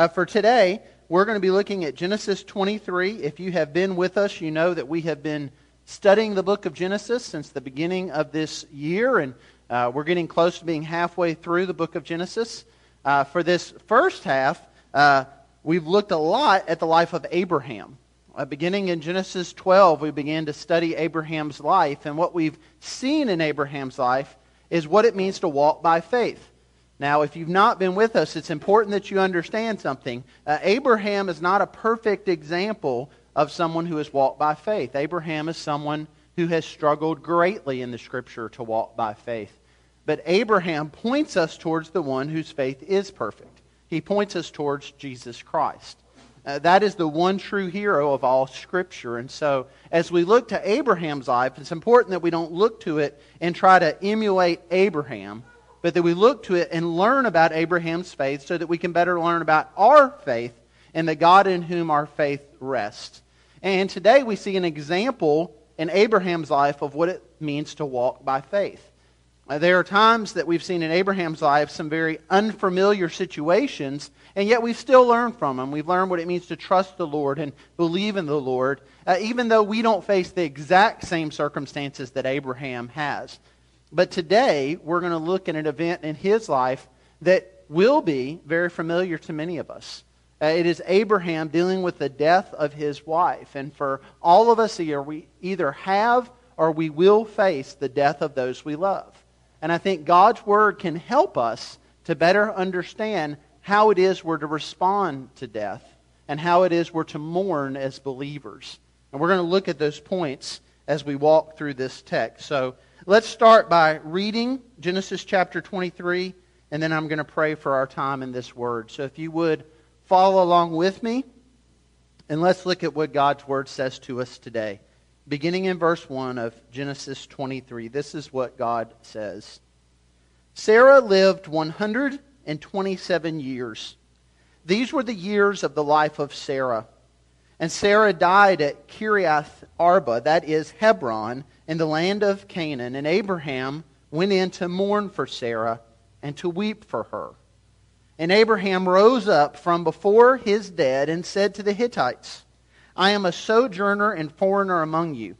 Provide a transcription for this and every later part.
Uh, for today, we're going to be looking at Genesis 23. If you have been with us, you know that we have been studying the book of Genesis since the beginning of this year, and uh, we're getting close to being halfway through the book of Genesis. Uh, for this first half, uh, we've looked a lot at the life of Abraham. Uh, beginning in Genesis 12, we began to study Abraham's life, and what we've seen in Abraham's life is what it means to walk by faith. Now, if you've not been with us, it's important that you understand something. Uh, Abraham is not a perfect example of someone who has walked by faith. Abraham is someone who has struggled greatly in the Scripture to walk by faith. But Abraham points us towards the one whose faith is perfect. He points us towards Jesus Christ. Uh, that is the one true hero of all Scripture. And so, as we look to Abraham's life, it's important that we don't look to it and try to emulate Abraham but that we look to it and learn about Abraham's faith so that we can better learn about our faith and the God in whom our faith rests. And today we see an example in Abraham's life of what it means to walk by faith. There are times that we've seen in Abraham's life some very unfamiliar situations, and yet we still learn from them. We've learned what it means to trust the Lord and believe in the Lord, uh, even though we don't face the exact same circumstances that Abraham has. But today, we're going to look at an event in his life that will be very familiar to many of us. Uh, it is Abraham dealing with the death of his wife. And for all of us here, we either have or we will face the death of those we love. And I think God's Word can help us to better understand how it is we're to respond to death and how it is we're to mourn as believers. And we're going to look at those points as we walk through this text. So, Let's start by reading Genesis chapter 23, and then I'm going to pray for our time in this word. So if you would follow along with me, and let's look at what God's word says to us today. Beginning in verse 1 of Genesis 23, this is what God says Sarah lived 127 years. These were the years of the life of Sarah. And Sarah died at Kiriath Arba, that is Hebron, in the land of Canaan, and Abraham went in to mourn for Sarah and to weep for her. And Abraham rose up from before his dead and said to the Hittites, I am a sojourner and foreigner among you.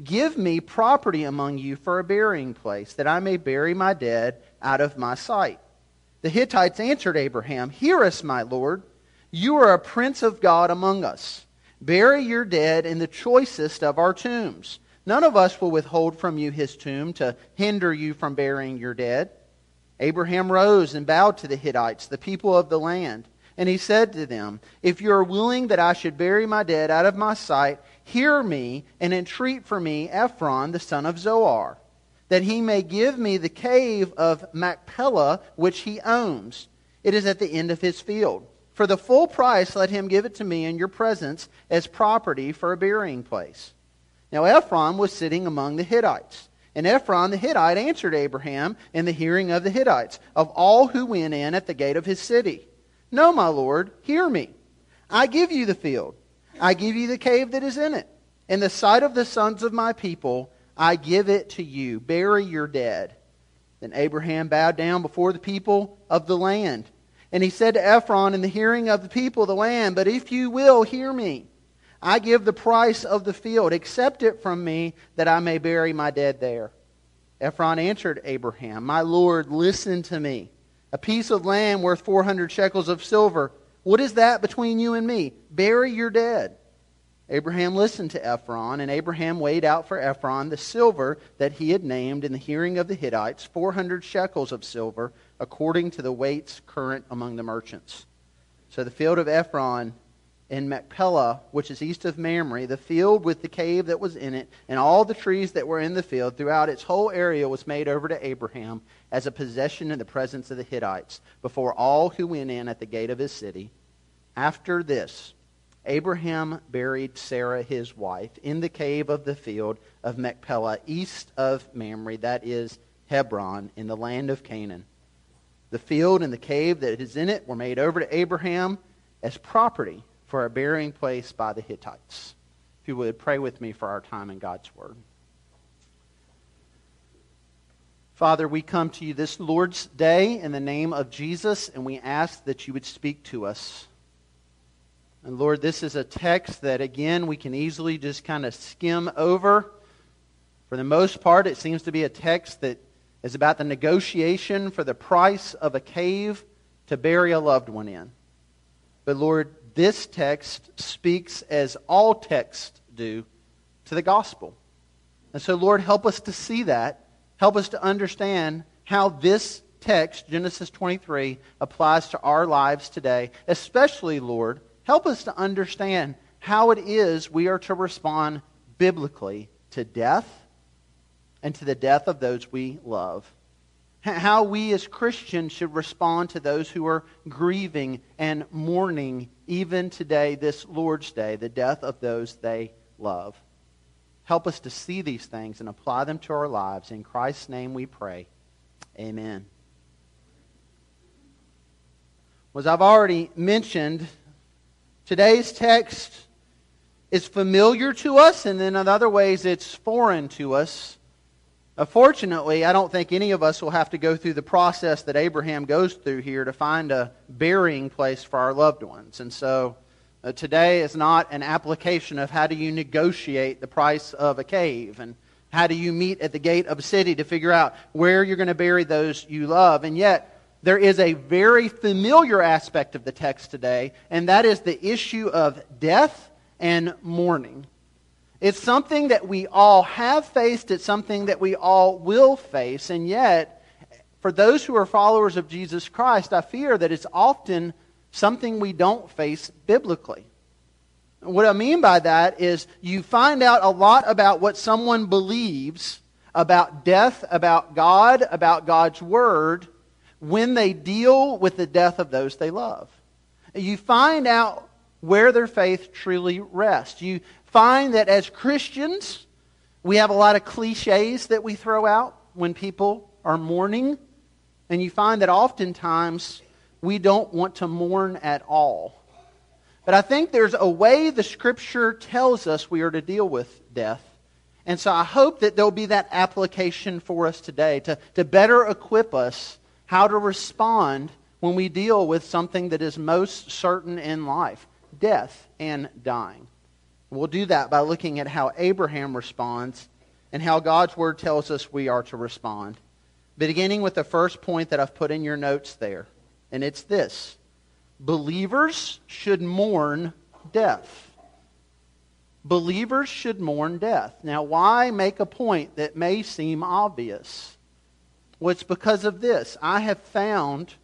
Give me property among you for a burying place, that I may bury my dead out of my sight. The Hittites answered Abraham, Hear us, my Lord. You are a prince of God among us. Bury your dead in the choicest of our tombs None of us will withhold from you his tomb to hinder you from burying your dead. Abraham rose and bowed to the Hittites, the people of the land. And he said to them, If you are willing that I should bury my dead out of my sight, hear me and entreat for me Ephron, the son of Zohar, that he may give me the cave of Machpelah, which he owns. It is at the end of his field. For the full price, let him give it to me in your presence as property for a burying place. Now Ephron was sitting among the Hittites. And Ephron the Hittite answered Abraham in the hearing of the Hittites, of all who went in at the gate of his city, No, my lord, hear me. I give you the field. I give you the cave that is in it. In the sight of the sons of my people, I give it to you. Bury your dead. Then Abraham bowed down before the people of the land. And he said to Ephron in the hearing of the people of the land, But if you will hear me, I give the price of the field. Accept it from me that I may bury my dead there. Ephron answered Abraham, My Lord, listen to me. A piece of land worth 400 shekels of silver. What is that between you and me? Bury your dead. Abraham listened to Ephron, and Abraham weighed out for Ephron the silver that he had named in the hearing of the Hittites, 400 shekels of silver, according to the weights current among the merchants. So the field of Ephron in Machpelah, which is east of Mamre, the field with the cave that was in it, and all the trees that were in the field throughout its whole area was made over to Abraham as a possession in the presence of the Hittites, before all who went in at the gate of his city. After this, Abraham buried Sarah his wife in the cave of the field of Machpelah, east of Mamre, that is Hebron, in the land of Canaan. The field and the cave that is in it were made over to Abraham as property for a burying place by the Hittites. If you would pray with me for our time in God's Word. Father, we come to you this Lord's Day in the name of Jesus, and we ask that you would speak to us. And Lord, this is a text that, again, we can easily just kind of skim over. For the most part, it seems to be a text that is about the negotiation for the price of a cave to bury a loved one in. But Lord, this text speaks as all texts do to the gospel. And so, Lord, help us to see that. Help us to understand how this text, Genesis 23, applies to our lives today. Especially, Lord, help us to understand how it is we are to respond biblically to death and to the death of those we love. How we as Christians should respond to those who are grieving and mourning, even today, this Lord's Day, the death of those they love. Help us to see these things and apply them to our lives. In Christ's name we pray. Amen. As I've already mentioned, today's text is familiar to us, and in other ways it's foreign to us. Fortunately, I don't think any of us will have to go through the process that Abraham goes through here to find a burying place for our loved ones. And so uh, today is not an application of how do you negotiate the price of a cave and how do you meet at the gate of a city to figure out where you're going to bury those you love. And yet, there is a very familiar aspect of the text today, and that is the issue of death and mourning. It's something that we all have faced, it's something that we all will face, and yet, for those who are followers of Jesus Christ, I fear that it's often something we don't face biblically. What I mean by that is you find out a lot about what someone believes about death, about God, about God's Word, when they deal with the death of those they love. You find out where their faith truly rests. You find that as Christians, we have a lot of cliches that we throw out when people are mourning. And you find that oftentimes we don't want to mourn at all. But I think there's a way the Scripture tells us we are to deal with death. And so I hope that there'll be that application for us today to, to better equip us how to respond when we deal with something that is most certain in life death and dying. We'll do that by looking at how Abraham responds and how God's word tells us we are to respond. Beginning with the first point that I've put in your notes there, and it's this believers should mourn death. Believers should mourn death. Now, why make a point that may seem obvious? Well, it's because of this. I have found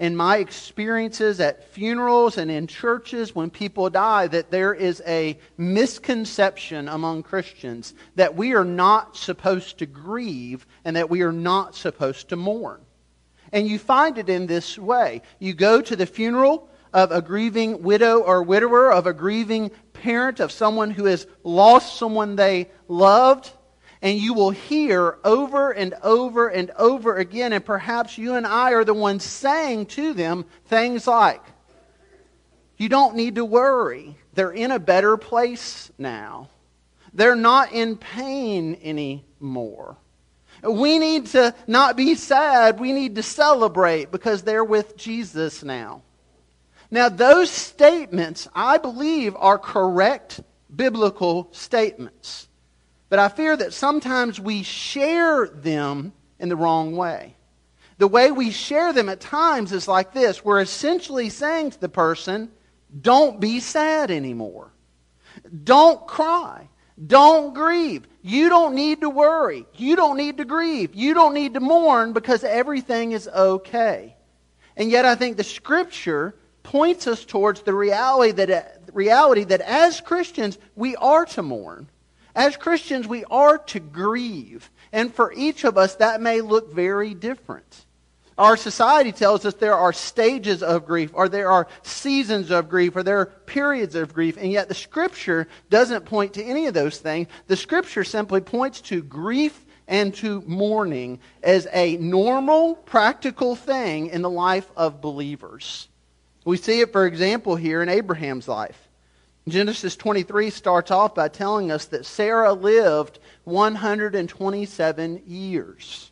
in my experiences at funerals and in churches when people die that there is a misconception among Christians that we are not supposed to grieve and that we are not supposed to mourn. And you find it in this way. You go to the funeral of a grieving widow or widower, of a grieving parent, of someone who has lost someone they loved and you will hear over and over and over again, and perhaps you and I are the ones saying to them things like, You don't need to worry. They're in a better place now. They're not in pain anymore. We need to not be sad. We need to celebrate because they're with Jesus now. Now, those statements, I believe, are correct biblical statements. But I fear that sometimes we share them in the wrong way. The way we share them at times is like this we're essentially saying to the person, don't be sad anymore. Don't cry. Don't grieve. You don't need to worry. You don't need to grieve. You don't need to mourn because everything is okay. And yet, I think the scripture points us towards the reality that, reality that as Christians, we are to mourn. As Christians, we are to grieve. And for each of us, that may look very different. Our society tells us there are stages of grief, or there are seasons of grief, or there are periods of grief, and yet the Scripture doesn't point to any of those things. The Scripture simply points to grief and to mourning as a normal, practical thing in the life of believers. We see it, for example, here in Abraham's life. Genesis 23 starts off by telling us that Sarah lived 127 years.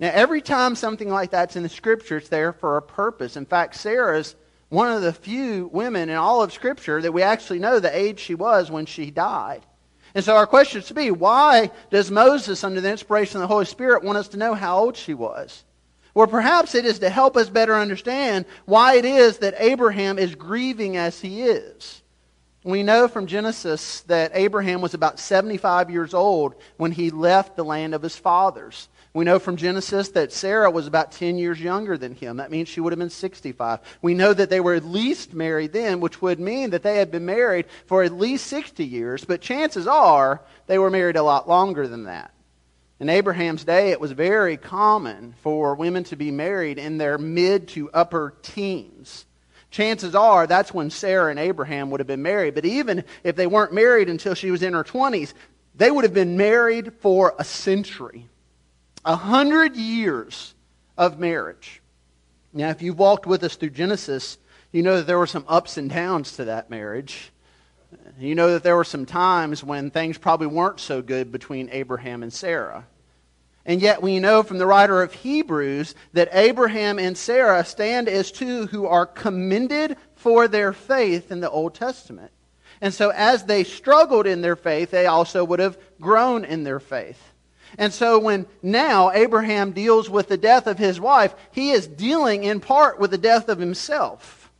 Now, every time something like that's in the scripture, it's there for a purpose. In fact, Sarah's one of the few women in all of Scripture that we actually know the age she was when she died. And so our question to be why does Moses, under the inspiration of the Holy Spirit, want us to know how old she was? Or perhaps it is to help us better understand why it is that Abraham is grieving as he is. We know from Genesis that Abraham was about 75 years old when he left the land of his fathers. We know from Genesis that Sarah was about 10 years younger than him. That means she would have been 65. We know that they were at least married then, which would mean that they had been married for at least 60 years, but chances are they were married a lot longer than that. In Abraham's day, it was very common for women to be married in their mid to upper teens. Chances are that's when Sarah and Abraham would have been married. But even if they weren't married until she was in her 20s, they would have been married for a century. A hundred years of marriage. Now, if you've walked with us through Genesis, you know that there were some ups and downs to that marriage. You know that there were some times when things probably weren't so good between Abraham and Sarah. And yet we know from the writer of Hebrews that Abraham and Sarah stand as two who are commended for their faith in the Old Testament. And so as they struggled in their faith, they also would have grown in their faith. And so when now Abraham deals with the death of his wife, he is dealing in part with the death of himself.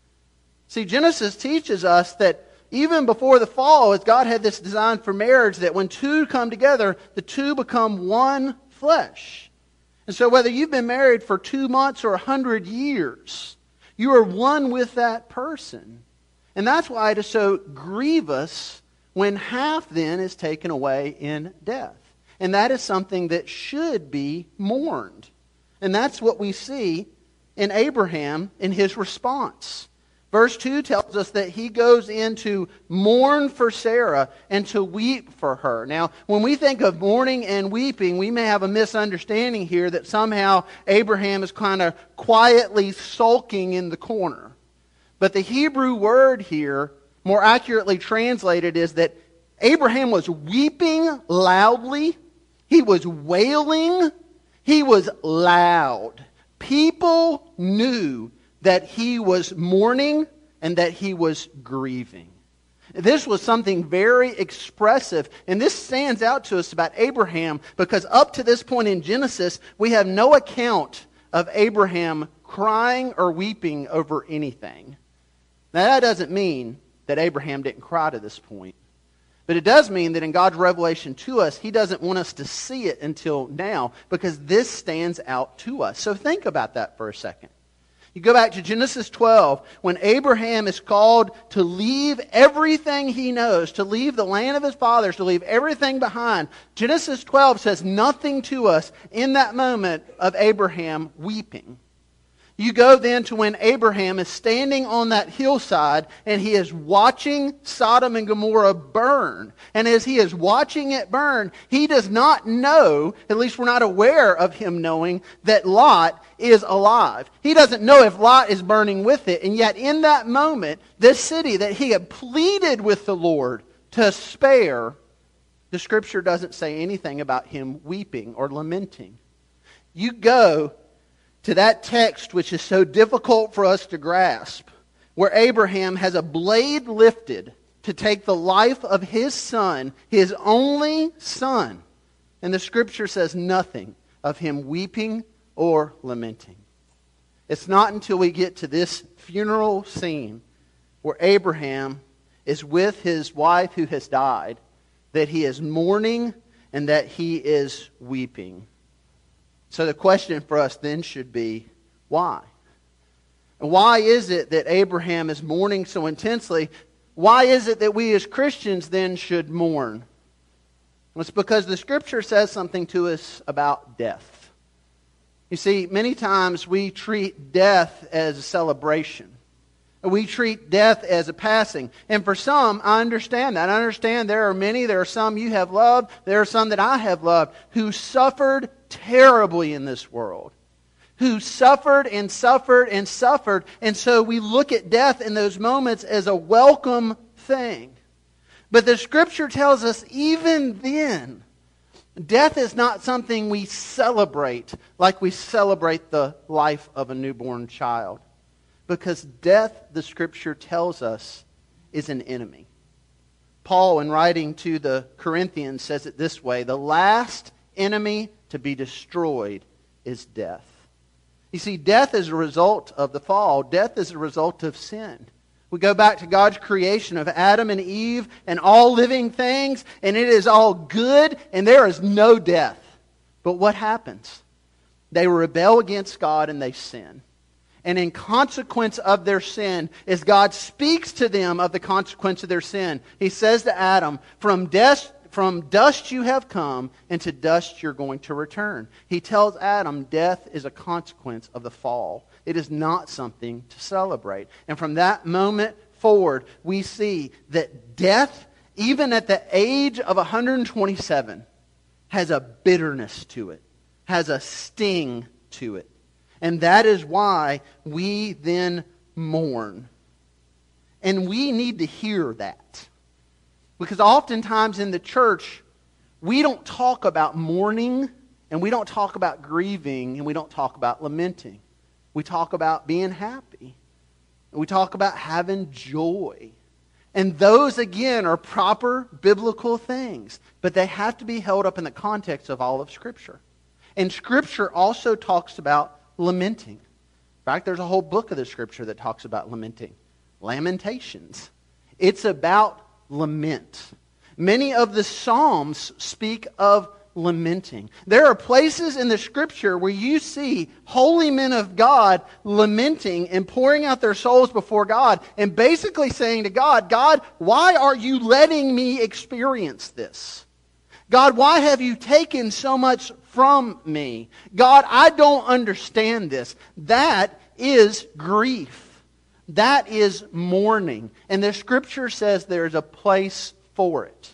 See, Genesis teaches us that even before the fall, as God had this design for marriage, that when two come together, the two become one flesh. And so whether you've been married for two months or a hundred years, you are one with that person. And that's why it is so grievous when half then is taken away in death. And that is something that should be mourned. And that's what we see in Abraham in his response. Verse 2 tells us that he goes in to mourn for Sarah and to weep for her. Now, when we think of mourning and weeping, we may have a misunderstanding here that somehow Abraham is kind of quietly sulking in the corner. But the Hebrew word here, more accurately translated, is that Abraham was weeping loudly he was wailing. He was loud. People knew that he was mourning and that he was grieving. This was something very expressive, and this stands out to us about Abraham because up to this point in Genesis, we have no account of Abraham crying or weeping over anything. Now, that doesn't mean that Abraham didn't cry to this point. But it does mean that in God's revelation to us, He doesn't want us to see it until now because this stands out to us. So think about that for a second. You go back to Genesis 12 when Abraham is called to leave everything he knows, to leave the land of his fathers, to leave everything behind. Genesis 12 says nothing to us in that moment of Abraham weeping. You go then to when Abraham is standing on that hillside and he is watching Sodom and Gomorrah burn. And as he is watching it burn, he does not know, at least we're not aware of him knowing, that Lot is alive. He doesn't know if Lot is burning with it. And yet, in that moment, this city that he had pleaded with the Lord to spare, the scripture doesn't say anything about him weeping or lamenting. You go to that text which is so difficult for us to grasp, where Abraham has a blade lifted to take the life of his son, his only son. And the scripture says nothing of him weeping or lamenting. It's not until we get to this funeral scene where Abraham is with his wife who has died that he is mourning and that he is weeping. So the question for us then should be why? And why is it that Abraham is mourning so intensely? Why is it that we as Christians then should mourn? It's because the scripture says something to us about death. You see, many times we treat death as a celebration. We treat death as a passing. And for some, I understand that. I understand there are many, there are some you have loved, there are some that I have loved, who suffered terribly in this world, who suffered and suffered and suffered. And so we look at death in those moments as a welcome thing. But the scripture tells us even then, death is not something we celebrate like we celebrate the life of a newborn child. Because death, the scripture tells us, is an enemy. Paul, in writing to the Corinthians, says it this way The last enemy to be destroyed is death. You see, death is a result of the fall, death is a result of sin. We go back to God's creation of Adam and Eve and all living things, and it is all good, and there is no death. But what happens? They rebel against God and they sin. And in consequence of their sin, as God speaks to them of the consequence of their sin, he says to Adam, From death, from dust you have come, and to dust you're going to return. He tells Adam death is a consequence of the fall. It is not something to celebrate. And from that moment forward, we see that death, even at the age of 127, has a bitterness to it, has a sting to it. And that is why we then mourn. And we need to hear that. Because oftentimes in the church, we don't talk about mourning, and we don't talk about grieving, and we don't talk about lamenting. We talk about being happy. We talk about having joy. And those, again, are proper biblical things, but they have to be held up in the context of all of Scripture. And Scripture also talks about lamenting. In fact, there's a whole book of the scripture that talks about lamenting. Lamentations. It's about lament. Many of the Psalms speak of lamenting. There are places in the scripture where you see holy men of God lamenting and pouring out their souls before God and basically saying to God, God, why are you letting me experience this? God, why have you taken so much from me. God, I don't understand this. That is grief. That is mourning. And the scripture says there's a place for it.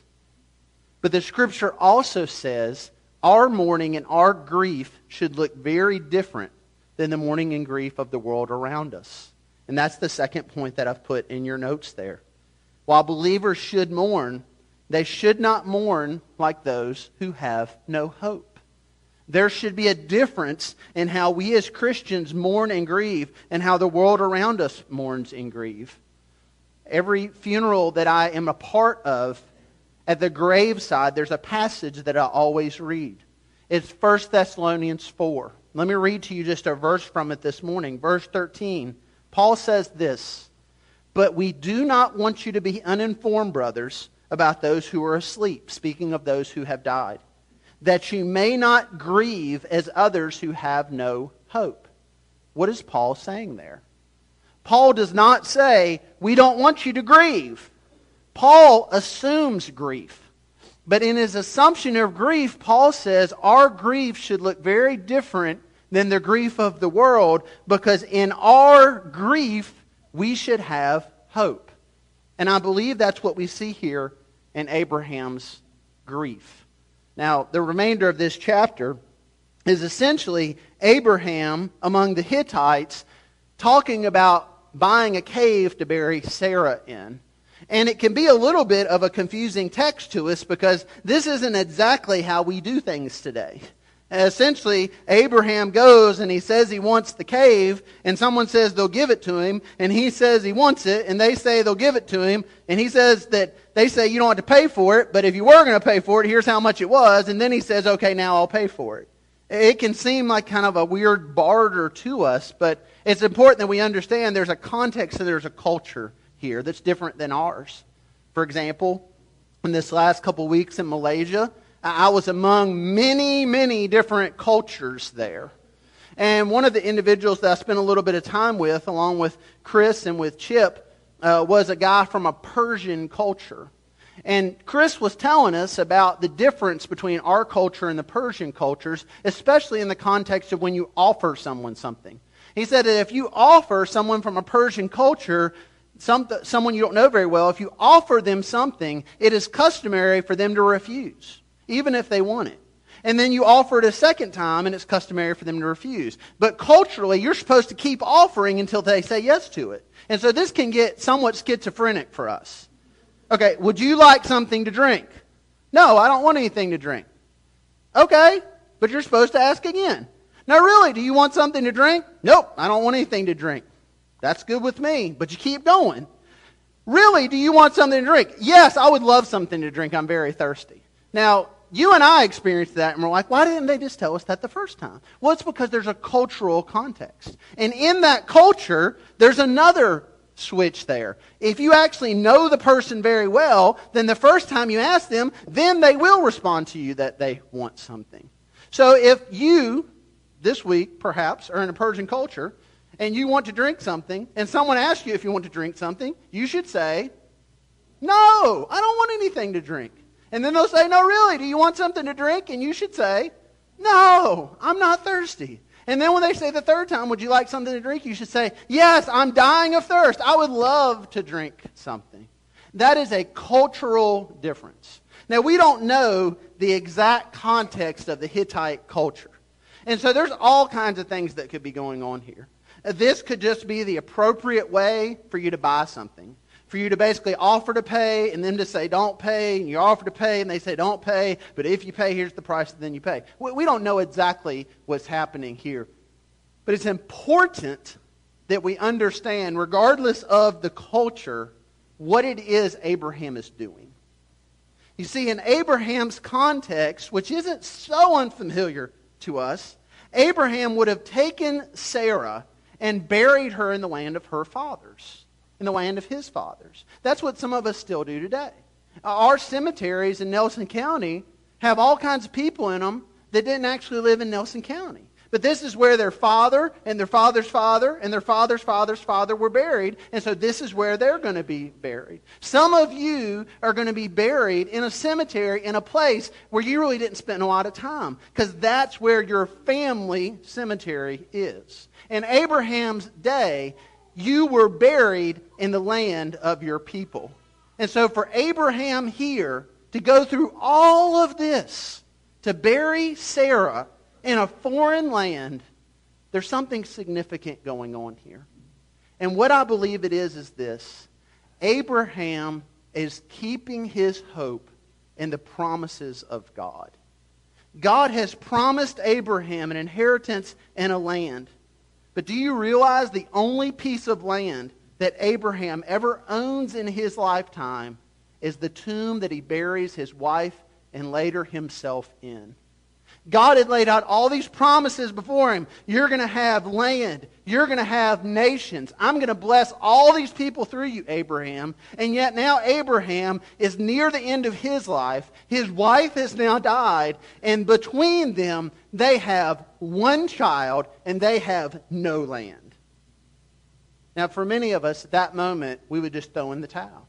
But the scripture also says our mourning and our grief should look very different than the mourning and grief of the world around us. And that's the second point that I've put in your notes there. While believers should mourn, they should not mourn like those who have no hope. There should be a difference in how we as Christians mourn and grieve and how the world around us mourns and grieve. Every funeral that I am a part of, at the graveside, there's a passage that I always read. It's 1 Thessalonians 4. Let me read to you just a verse from it this morning. Verse 13. Paul says this But we do not want you to be uninformed, brothers, about those who are asleep, speaking of those who have died that you may not grieve as others who have no hope. What is Paul saying there? Paul does not say, we don't want you to grieve. Paul assumes grief. But in his assumption of grief, Paul says our grief should look very different than the grief of the world because in our grief, we should have hope. And I believe that's what we see here in Abraham's grief. Now, the remainder of this chapter is essentially Abraham among the Hittites talking about buying a cave to bury Sarah in. And it can be a little bit of a confusing text to us because this isn't exactly how we do things today. Essentially, Abraham goes and he says he wants the cave, and someone says they'll give it to him, and he says he wants it, and they say they'll give it to him, and he says that they say you don't have to pay for it, but if you were going to pay for it, here's how much it was, and then he says, okay, now I'll pay for it. It can seem like kind of a weird barter to us, but it's important that we understand there's a context and there's a culture here that's different than ours. For example, in this last couple weeks in Malaysia, I was among many, many different cultures there. And one of the individuals that I spent a little bit of time with, along with Chris and with Chip, uh, was a guy from a Persian culture. And Chris was telling us about the difference between our culture and the Persian cultures, especially in the context of when you offer someone something. He said that if you offer someone from a Persian culture, some, someone you don't know very well, if you offer them something, it is customary for them to refuse even if they want it. And then you offer it a second time, and it's customary for them to refuse. But culturally, you're supposed to keep offering until they say yes to it. And so this can get somewhat schizophrenic for us. Okay, would you like something to drink? No, I don't want anything to drink. Okay, but you're supposed to ask again. Now, really, do you want something to drink? Nope, I don't want anything to drink. That's good with me, but you keep going. Really, do you want something to drink? Yes, I would love something to drink. I'm very thirsty. Now, you and I experienced that, and we're like, why didn't they just tell us that the first time? Well, it's because there's a cultural context. And in that culture, there's another switch there. If you actually know the person very well, then the first time you ask them, then they will respond to you that they want something. So if you, this week perhaps, are in a Persian culture, and you want to drink something, and someone asks you if you want to drink something, you should say, No, I don't want anything to drink. And then they'll say, No, really, do you want something to drink? And you should say, No, I'm not thirsty. And then when they say the third time, Would you like something to drink? You should say, Yes, I'm dying of thirst. I would love to drink something. That is a cultural difference. Now, we don't know the exact context of the Hittite culture. And so there's all kinds of things that could be going on here. This could just be the appropriate way for you to buy something for you to basically offer to pay and them to say don't pay, and you offer to pay and they say don't pay, but if you pay, here's the price, and then you pay. We don't know exactly what's happening here. But it's important that we understand, regardless of the culture, what it is Abraham is doing. You see, in Abraham's context, which isn't so unfamiliar to us, Abraham would have taken Sarah and buried her in the land of her fathers in the land of his fathers. That's what some of us still do today. Our cemeteries in Nelson County have all kinds of people in them that didn't actually live in Nelson County. But this is where their father and their father's father and their father's father's father were buried. And so this is where they're going to be buried. Some of you are going to be buried in a cemetery in a place where you really didn't spend a lot of time because that's where your family cemetery is. In Abraham's day, you were buried in the land of your people. And so for Abraham here to go through all of this, to bury Sarah in a foreign land, there's something significant going on here. And what I believe it is is this Abraham is keeping his hope in the promises of God. God has promised Abraham an inheritance and a land. But do you realize the only piece of land that Abraham ever owns in his lifetime is the tomb that he buries his wife and later himself in? God had laid out all these promises before him. You're going to have land. You're going to have nations. I'm going to bless all these people through you, Abraham. And yet now Abraham is near the end of his life. His wife has now died. And between them, they have one child and they have no land. Now, for many of us at that moment, we would just throw in the towel.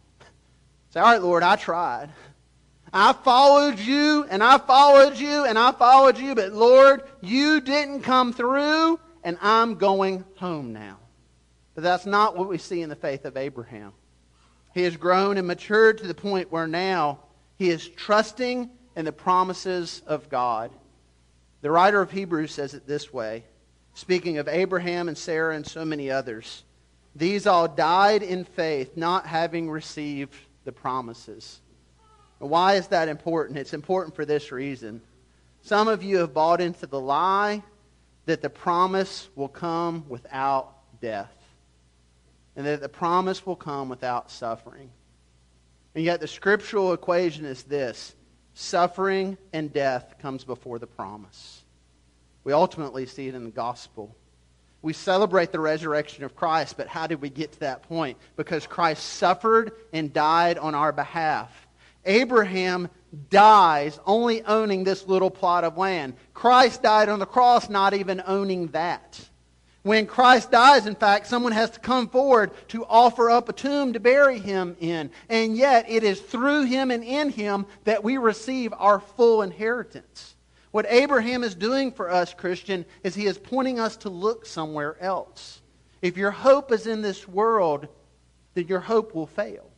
Say, all right, Lord, I tried. I followed you and I followed you and I followed you, but Lord, you didn't come through and I'm going home now. But that's not what we see in the faith of Abraham. He has grown and matured to the point where now he is trusting in the promises of God. The writer of Hebrews says it this way, speaking of Abraham and Sarah and so many others. These all died in faith, not having received the promises why is that important? It's important for this reason. Some of you have bought into the lie that the promise will come without death, and that the promise will come without suffering. And yet, the scriptural equation is this suffering and death comes before the promise. We ultimately see it in the gospel. We celebrate the resurrection of Christ, but how did we get to that point? Because Christ suffered and died on our behalf. Abraham dies only owning this little plot of land. Christ died on the cross not even owning that. When Christ dies, in fact, someone has to come forward to offer up a tomb to bury him in. And yet, it is through him and in him that we receive our full inheritance. What Abraham is doing for us, Christian, is he is pointing us to look somewhere else. If your hope is in this world, then your hope will fail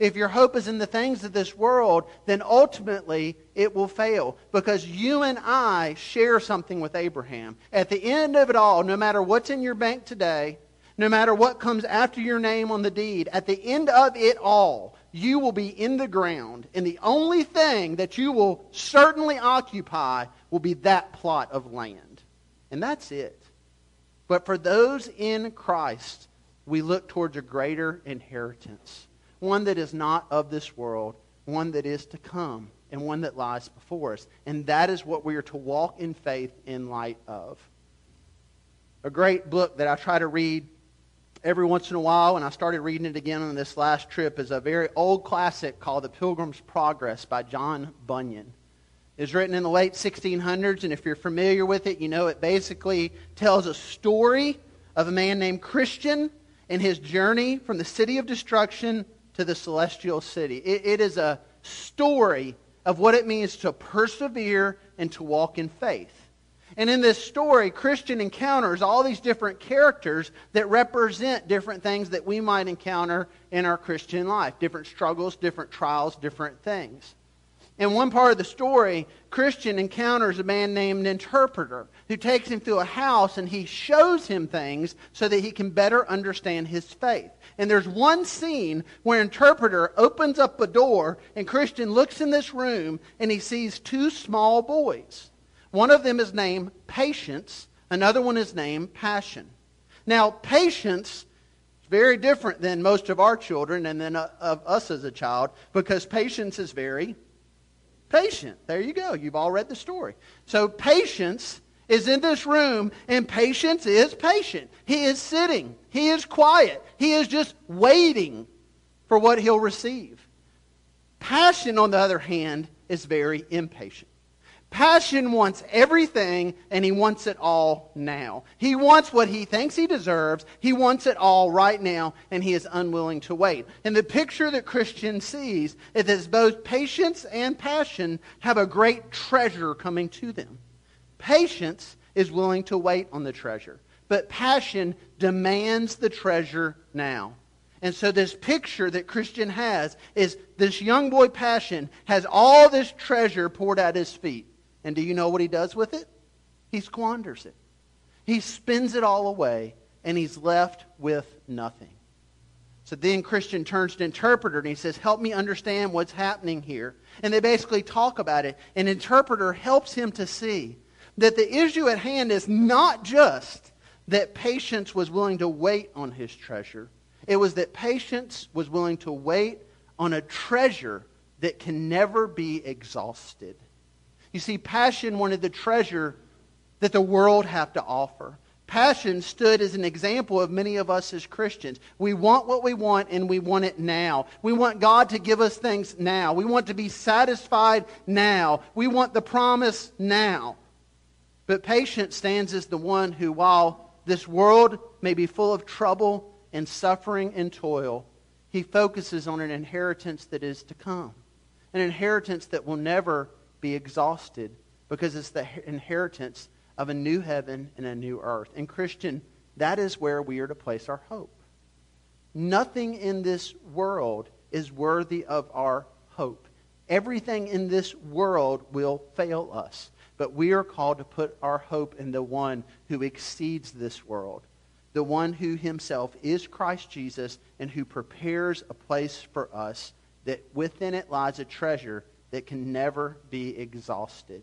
if your hope is in the things of this world, then ultimately it will fail because you and I share something with Abraham. At the end of it all, no matter what's in your bank today, no matter what comes after your name on the deed, at the end of it all, you will be in the ground, and the only thing that you will certainly occupy will be that plot of land. And that's it. But for those in Christ, we look towards a greater inheritance, one that is not of this world, one that is to come, and one that lies before us. And that is what we are to walk in faith in light of. A great book that I try to read every once in a while, and I started reading it again on this last trip, is a very old classic called The Pilgrim's Progress by John Bunyan. It's written in the late 1600s, and if you're familiar with it, you know it basically tells a story of a man named Christian and his journey from the city of destruction to the celestial city. it, it is a story of what it means to persevere and to walk in faith. And in this story, Christian encounters all these different characters that represent different things that we might encounter in our Christian life different struggles, different trials, different things. In one part of the story, Christian encounters a man named Interpreter who takes him through a house and he shows him things so that he can better understand his faith. And there's one scene where Interpreter opens up a door and Christian looks in this room and he sees two small boys. One of them is named Patience, another one is named Passion. Now, Patience is very different than most of our children and then uh, of us as a child because Patience is very Patient. There you go. You've all read the story. So patience is in this room, and patience is patient. He is sitting. He is quiet. He is just waiting for what he'll receive. Passion, on the other hand, is very impatient. Passion wants everything and he wants it all now. He wants what he thinks he deserves. He wants it all right now and he is unwilling to wait. And the picture that Christian sees is that both patience and passion have a great treasure coming to them. Patience is willing to wait on the treasure, but passion demands the treasure now. And so, this picture that Christian has is this young boy, Passion, has all this treasure poured at his feet. And do you know what he does with it? He squanders it. He spends it all away, and he's left with nothing. So then Christian turns to interpreter and he says, Help me understand what's happening here. And they basically talk about it. And interpreter helps him to see that the issue at hand is not just that patience was willing to wait on his treasure, it was that patience was willing to wait on a treasure that can never be exhausted. You see, passion wanted the treasure that the world have to offer. Passion stood as an example of many of us as Christians. We want what we want and we want it now. We want God to give us things now. We want to be satisfied now. We want the promise now. But patience stands as the one who, while this world may be full of trouble and suffering and toil, he focuses on an inheritance that is to come, an inheritance that will never be exhausted because it's the inheritance of a new heaven and a new earth. And, Christian, that is where we are to place our hope. Nothing in this world is worthy of our hope. Everything in this world will fail us. But we are called to put our hope in the one who exceeds this world, the one who himself is Christ Jesus and who prepares a place for us that within it lies a treasure that can never be exhausted.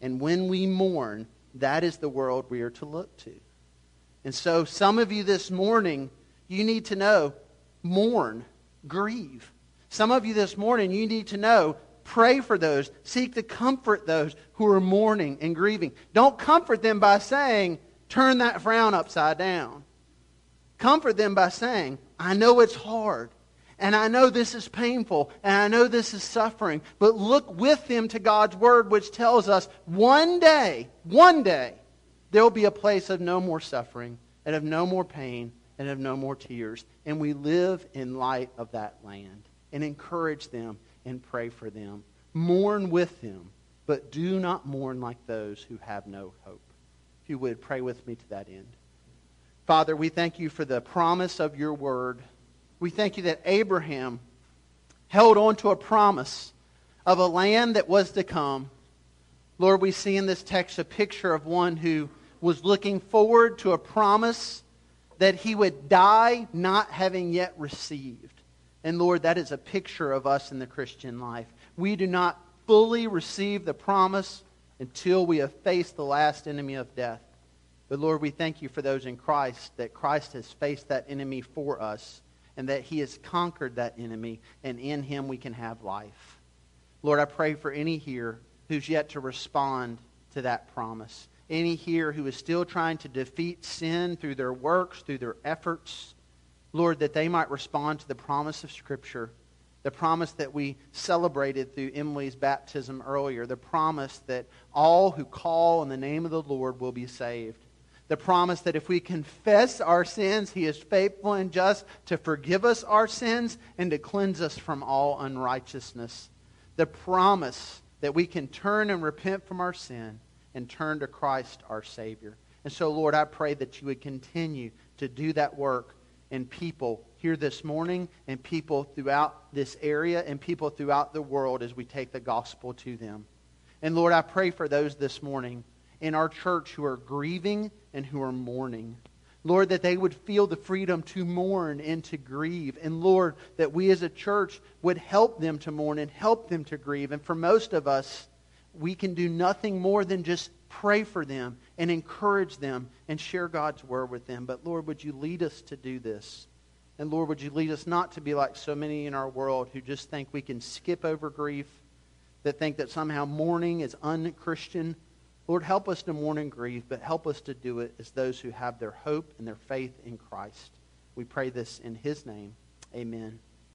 And when we mourn, that is the world we are to look to. And so, some of you this morning, you need to know mourn, grieve. Some of you this morning, you need to know pray for those, seek to comfort those who are mourning and grieving. Don't comfort them by saying, turn that frown upside down. Comfort them by saying, I know it's hard. And I know this is painful, and I know this is suffering, but look with them to God's word, which tells us one day, one day, there will be a place of no more suffering, and of no more pain, and of no more tears. And we live in light of that land. And encourage them and pray for them. Mourn with them, but do not mourn like those who have no hope. If you would, pray with me to that end. Father, we thank you for the promise of your word we thank you that Abraham held on to a promise of a land that was to come. Lord, we see in this text a picture of one who was looking forward to a promise that he would die not having yet received. And Lord, that is a picture of us in the Christian life. We do not fully receive the promise until we have faced the last enemy of death. But Lord, we thank you for those in Christ, that Christ has faced that enemy for us, and that he has conquered that enemy, and in him we can have life. Lord, I pray for any here who's yet to respond to that promise. Any here who is still trying to defeat sin through their works, through their efforts. Lord, that they might respond to the promise of Scripture, the promise that we celebrated through Emily's baptism earlier, the promise that all who call in the name of the Lord will be saved. The promise that if we confess our sins, He is faithful and just to forgive us our sins and to cleanse us from all unrighteousness. The promise that we can turn and repent from our sin and turn to Christ our Savior. And so, Lord, I pray that you would continue to do that work in people here this morning and people throughout this area and people throughout the world as we take the gospel to them. And Lord, I pray for those this morning in our church who are grieving and who are mourning. Lord, that they would feel the freedom to mourn and to grieve. And Lord, that we as a church would help them to mourn and help them to grieve. And for most of us, we can do nothing more than just pray for them and encourage them and share God's word with them. But Lord, would you lead us to do this? And Lord, would you lead us not to be like so many in our world who just think we can skip over grief, that think that somehow mourning is unchristian. Lord, help us to mourn and grieve, but help us to do it as those who have their hope and their faith in Christ. We pray this in his name. Amen.